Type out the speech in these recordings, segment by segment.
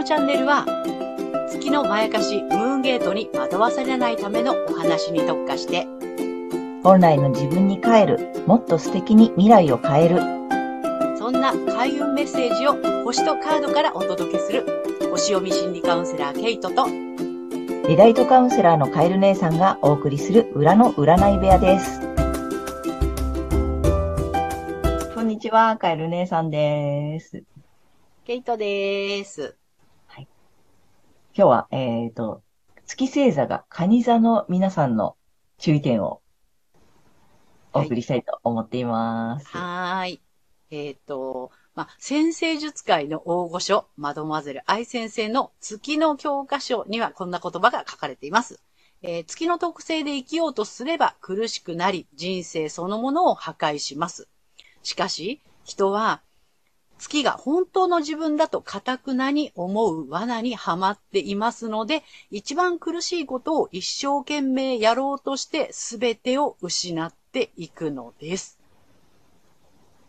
のチャンネルは、月のまやかしムーンゲートに惑わされないためのお話に特化して、本来の自分に帰る、もっと素敵に未来を変える。そんな開運メッセージを星とカードからお届けする、星読み心理カウンセラーケイトと、リライトカウンセラーのカエル姉さんがお送りする裏の占い部屋です。こんにちは、カエル姉さんです。ケイトです。今日は、えっ、と、月星座が蟹座の皆さんの注意点をお送りしたいと思っています。はーい。えっ、と、まあ、先生術界の大御所、マドマゼル愛先生の月の教科書にはこんな言葉が書かれています。えー月の特性で生きようとすれば苦しくなり、人生そのものを破壊します。しかし、人は月が本当の自分だと固くなに思う罠にはまっていますので、一番苦しいことを一生懸命やろうとして全てを失っていくのです。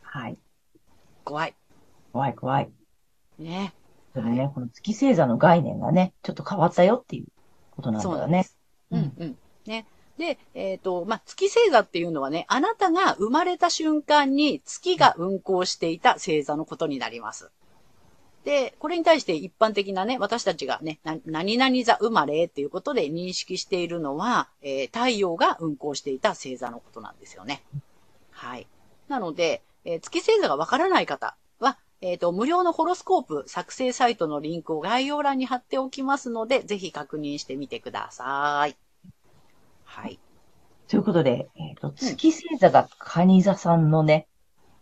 はい。怖い。怖い怖い。ね。それでね、この月星座の概念がね、ちょっと変わったよっていうことなんだよね。そうです。うんうん。ね。で、えっ、と、まあ、月星座っていうのはね、あなたが生まれた瞬間に月が運行していた星座のことになります。で、これに対して一般的なね、私たちがね、な何々座生まれっていうことで認識しているのは、えー太陽が運行していた星座のことなんですよね。はい。なので、えー月星座がわからない方は、えっ、と、無料のホロスコープ作成サイトのリンクを概要欄に貼っておきますので、ぜひ確認してみてください。はい。ということで、えっ、と、月星座が蟹座さんのね、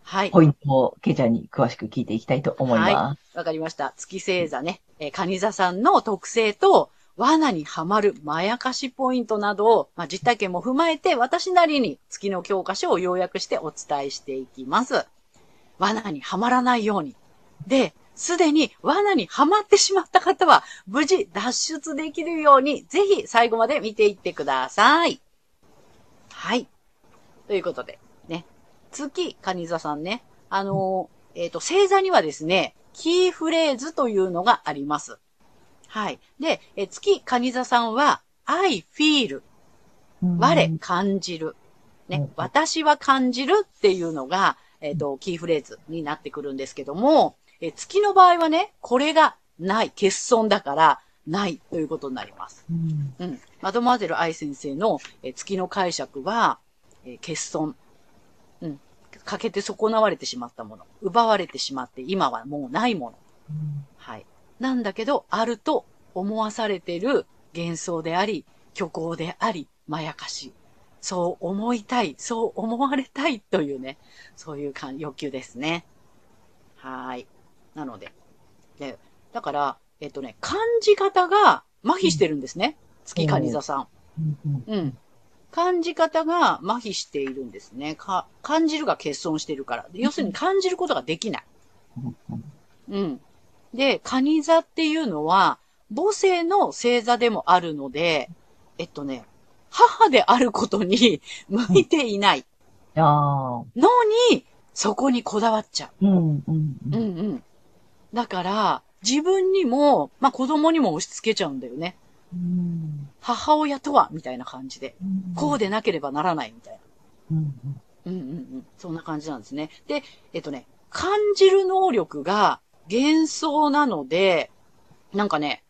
はい。ポイントをケイちゃんに詳しく聞いていきたいと思います。わかりました。月星座ね、えー、カニ座さんの特性と、罠にはまるまやかしポイントなどを、まあ、実体験も踏まえて、私なりに月の教科書を要約してお伝えしていきます。罠にはまらないように。で、すでに罠にはまってしまった方は、無事脱出できるように、ぜひ最後まで見ていってください。はい。ということで、ね。月、カニ座さんね。あのーえっ、と、星座にはですね、キーフレーズというのがあります。はい。で、え月、カニ座さんは、I feel、我、感じる。ねうん、私は感じるっていうのが、えっ、と、キーフレーズになってくるんですけども、え月の場合はね、これがない、欠損だから、ないということになります。うんうん。マドモアゼル愛先生の、えー月の解釈は、えー欠損。うん。欠けて損なわれてしまったもの。奪われてしまって、今はもうないもの。はい。なんだけど、あると思わされている幻想であり、虚構であり、まやかし。そう思いたい、そう思われたいというね、そういう感欲求ですね。はい。なので。で、だから、えっとね、感じ方が麻痺してるんですね。月カニ座さん。うんうんうん。感じ方が麻痺しているんですね。か感じるが欠損しているから。で要するに感じることができない。うん。で、カニ座っていうのは、母星の星座でもあるので、えっとね、母であることに向いていないああ。のに、そこにこだわっちゃうんうんう。うんうん。だから、自分にも、まあ子供にも押し付けちゃうんだよね。うん母親とは、みたいな感じで。こうで。でなければならない、みたいな。うんうんうんうん。そんな感じなんですね。で、えっとね、感じる能力が幻想なので、なんかね、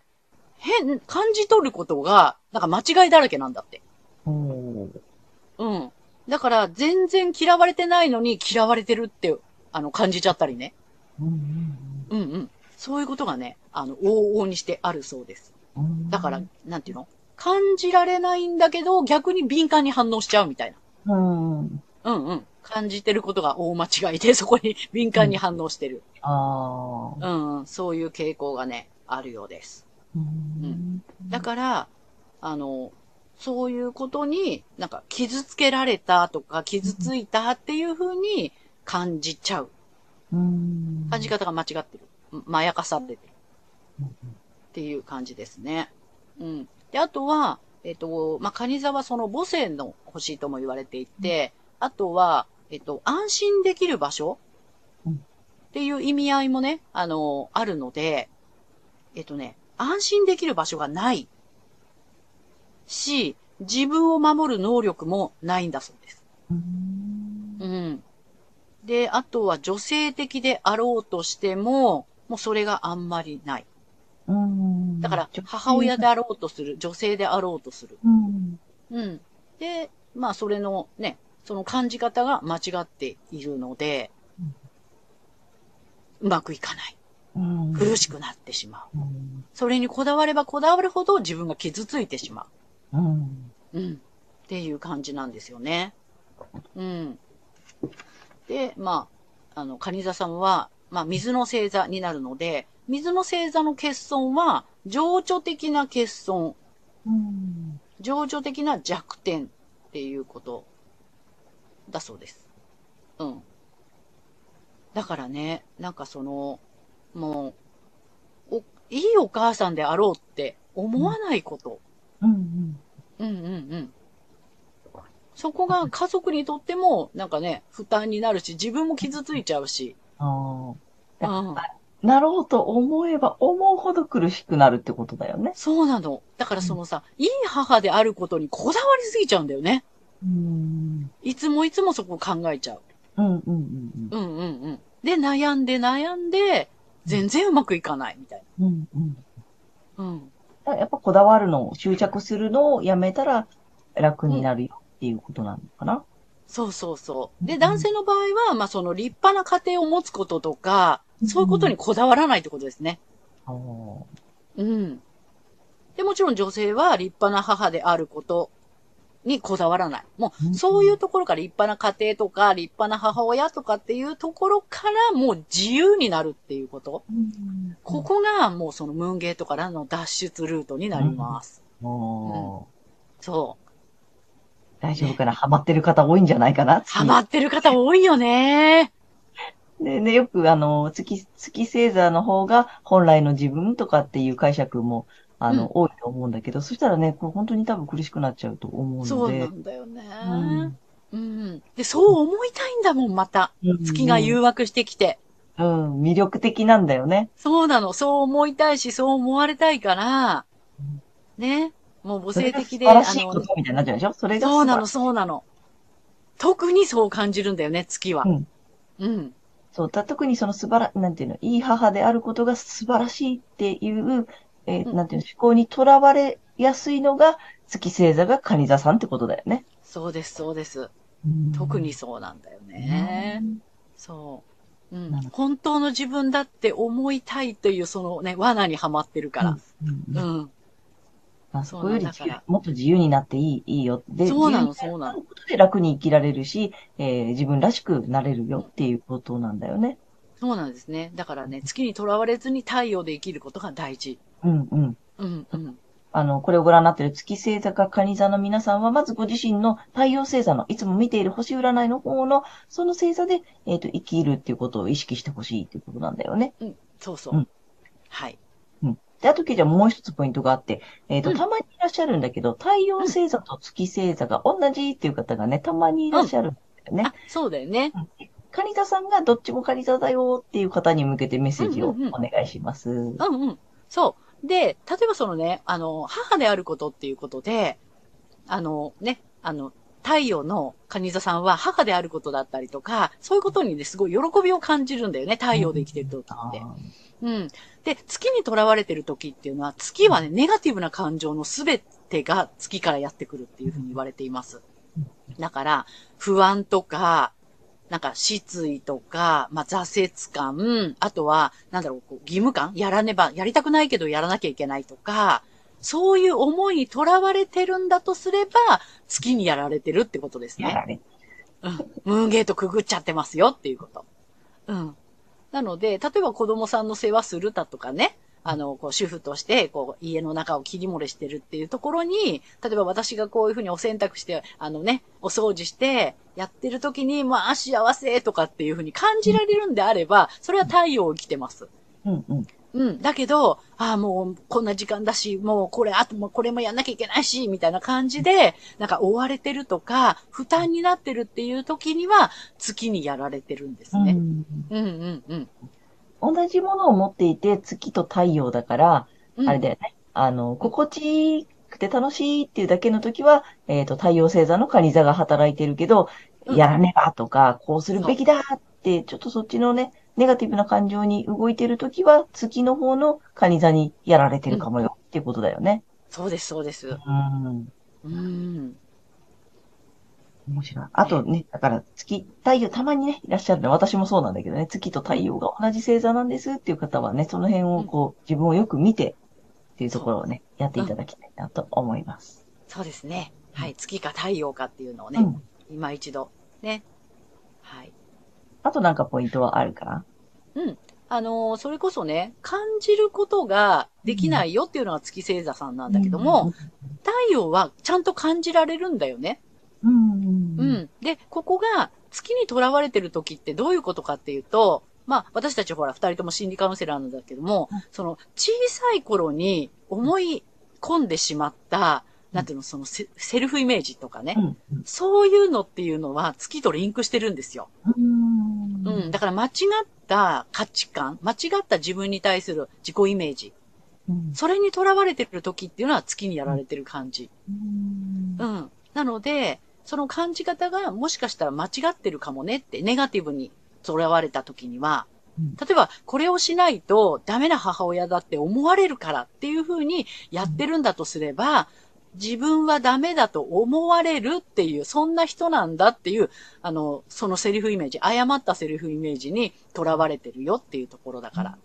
変、感じ取ることが、なんか間違いだらけなんだって。うん。だから、全然嫌われてないのに嫌われてるって、あの、感じちゃったりね。うんうんうんうん。そういうことがね、あの、往々にしてあるそうです。うんだから、なんていうの？感じられないんだけど、逆に敏感に反応しちゃうみたいな。うん。うんうん。感じてることが大間違いで、そこに敏感に反応してる。ああ。うん、うん、そういう傾向がね、あるようです。うんだから、あの、そういうことに、なんか傷つけられたとか、傷ついたっていう風に感じちゃう。うん感じ方が間違ってる。まやかさってて。うんっていう感じですね。うん。で、あとは、えっ、と、まあ、カニ座はその母星の星とも言われていて、あとは、えっ、と、安心できる場所うんっていう意味合いもね、あの、あるので、えっとね、安心できる場所がないし、自分を守る能力もないんだそうです。うんうん。で、あとは女性的であろうとしても、もうそれがあんまりない。うんだから、母親であろうとする、女性であろうとする。うん。うん。で、まあ、それのね、その感じ方が間違っているので、うまくいかない。うん苦しくなってしまう。うんそれにこだわればこだわるほど自分が傷ついてしまうん。う。うん。っていう感じなんですよね。うん。で、まあ、あの、カニ座さんは、まあ、水の星座になるので、水の星座の欠損は、情緒的な欠損、うん。情緒的な弱点っていうことだそうです。うん。だからね、なんかその、もう、お、いいお母さんであろうって思わないこと。うん。うんうんうん。そこが家族にとっても、なんかね、負担になるし、自分も傷ついちゃうし。あうん。あ。なろうと思えば思うほど苦しくなるってことだよね。そうなの。だからそのさ、いい母であることにこだわりすぎちゃうんだよね。うん。いつもいつもそこを考えちゃう。うんうんうんうんうんうん。で、悩んで悩んで、全然うまくいかないみたいうん。うんうん。な。うん。やっぱこだわるのを、執着するのをやめたら楽になるよっていうことなのかな？そうそうそう。で、うん男性の場合は、まあその立派な家庭を持つこととか、そういうことにこだわらないってことですね。あーうん。で、もちろん女性は立派な母であることにこだわらない。もうんう、そういうところから立派な家庭とか、立派な母親とかっていうところからもう自由になるっていうこと。うんここがもうそのムーンゲートからの脱出ルートになります。もそう。う、大丈夫かな？ハマってる方多いんじゃないかな？ハマってる方多いよね。でね、よくあの、月、月星座の方が本来の自分とかっていう解釈も、あの、うん多いと思うんだけど、そしたらね、これ本当に多分苦しくなっちゃうと思うそうなので。んだよね。うんうん。で、そう思いたいんだもん、また。月が誘惑してきて。うん、魅力的なんだよね。そうなの。そう思いたいし、そう思われたいから、ね。もう母性的で、素晴らしいことみたいになっちゃうでしょ？それがそうなの、素そうなの。特にそう感じるんだよね、月は。うんうん。そう、た特にその素晴ら、なんていうの、いい母であることが素晴らしいっていう、えーうんなんていうの、思考にとらわれやすいのが、月星座が蟹座さんってことだよね。そうです、そうです。特にそうなんだよね。そう。うん。本当の自分だって思いたいという、そのね、罠にはまってるから。うん。うんうん。まあ、そこよりもっと自由になっていい、いいよ。で、そうなのそうなのることで楽に生きられるし、えー自分らしくなれるよっていうことなんだよね。そうなんですね。だからね、月にとらわれずに太陽で生きることが大事。うんうん。うん、うん。あの、これをご覧になっている月星座か蟹座の皆さんは、まずご自身の太陽星座の、いつも見ている星占いの方の、その星座で、えっ、と、生きるっていうことを意識してほしいっていうことなんだよね。うん、そうそう。うんはい。うん。で、あと、じゃあもう一つポイントがあって、えっ、と、うんたまにいらっしゃるんだけど、太陽星座と月星座が同じっていう方がね、たまにいらっしゃるんだよね。あ、そうだよね。蟹座さんがどっちも蟹座だよっていう方に向けてメッセージをうんうんうんお願いします。うんうん。そう。で、例えばそのね、あの、母であることっていうことで、あのね、あの、太陽の蟹座さんは母であることだったりとか、そういうことにね、すごい喜びを感じるんだよね、太陽で生きてる時って。うん。で、月に囚われてる時っていうのは、月はね、ネガティブな感情のすべてが月からやってくるっていうふうに言われています。だから、不安とか、なんか失意とか、まあ、挫折感、あとは、なんだろう、こう義務感やらねば、やりたくないけどやらなきゃいけないとか、そういう思いにとらわれてるんだとすれば、月にやられてるってことですね。やられうん。ムーンゲートくぐっちゃってますよっていうこと。うん。なので、例えば子供さんの世話するだとかね、あの、こう、主婦として、こう、家の中を切り漏れしてるっていうところに、例えば私がこういうふうにお洗濯して、あのね、お掃除して、やってる時に、まあ、幸せとかっていうふうに感じられるんであれば、それは太陽を生きてます。うんうん。うん。だけど、ああ、もうこんな時間だし、もうこれ、あともうこれもやんなきゃいけないし、みたいな感じで、なんか追われてるとか、負担になってるっていう時には、月にやられてるんですね。うんうんうんうん。同じものを持っていて、月と太陽だから、うんあれだよね。あの、心地くて楽しいっていうだけの時は、えっ、と、太陽星座の蟹座が働いてるけど、うんやらねばとか、こうするべきだって、ちょっとそっちのね、ネガティブな感情に動いてる時は、月の方の蟹座にやられてるかもよ、っていうことだよね。そうです、そうです。うん。うん。面白い。あとね、だから月、太陽、たまにね、いらっしゃるの。私もそうなんだけどね、月と太陽が同じ星座なんですっていう方はね、その辺をこう、自分をよく見てっていうところをね、やっていただきたいなと思います。そうですね。はい。月か太陽かっていうのをね、うん。今一度、ね。はい。あとなんかポイントはあるかな？うん。あのーそれこそね、感じることができないよっていうのが月星座さんなんだけども、、太陽はちゃんと感じられるんだよね。うん。うん。う。ん。で、ここが月にとらわれてる時ってどういうことかっていうと、まあ、私たちほら、二人とも心理カウンセラーなんだけども、その、小さい頃に思い込んでしまった、なんていうの、そのセ、セルフイメージとかね、うん。そういうのっていうのは月とリンクしてるんですよ。うん。うん。だから間違った価値観、間違った自分に対する自己イメージ、うん。それにとらわれてる時っていうのは月にやられてる感じ。うんうん。なので、その感じ方がもしかしたら間違ってるかもねって、ネガティブにとらわれた時には、うん例えば、これをしないとダメな母親だって思われるからっていうふうにやってるんだとすれば、自分はダメだと思われるっていう、そんな人なんだっていう、あの、そのセリフイメージ、誤ったセリフイメージにとらわれてるよっていうところだから。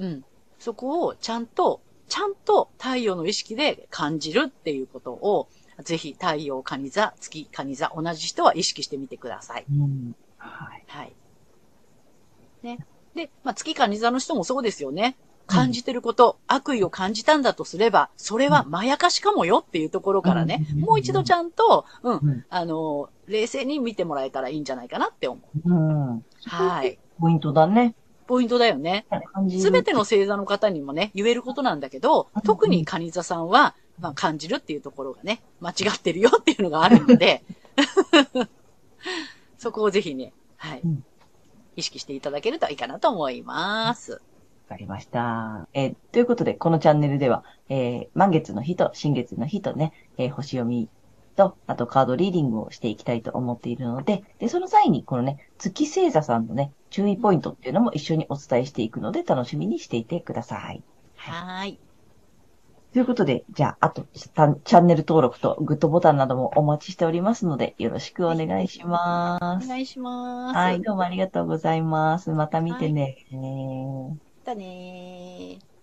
うん。そこをちゃんと、ちゃんと太陽の意識で感じるっていうことを、ぜひ太陽、カニ座、月、カニ座、同じ人は意識してみてください。うん。はい。はい。ね。で、まあ、月カニ座の人もそうですよね。感じてること、悪意を感じたんだとすれば、それはまやかしかもよっていうところからね、うんもう一度ちゃんと、うん、うんあの、冷静に見てもらえたらいいんじゃないかなって思う。うん。はい。ポイントだね。ポイントだよね。すべての星座の方にもね、言えることなんだけどうん、特にカニ座さんは、まあ、感じるっていうところがね、間違ってるよっていうのがあるので、そこをぜひね、はいうん。意識していただけるといいかなと思います。わかりました。えーということで、このチャンネルでは、えー満月の日と新月の日とね、えー星読みと、あとカードリーディングをしていきたいと思っているので、で、その際に、このね、月星座さんのね、注意ポイントっていうのも一緒にお伝えしていくので、楽しみにしていてください。はーい。ということで、じゃあ、あと、チャチャンネル登録とグッドボタンなどもお待ちしておりますので、よろしくお願いします。お願いします。はい、どうもありがとうございます。また見てね。だねー。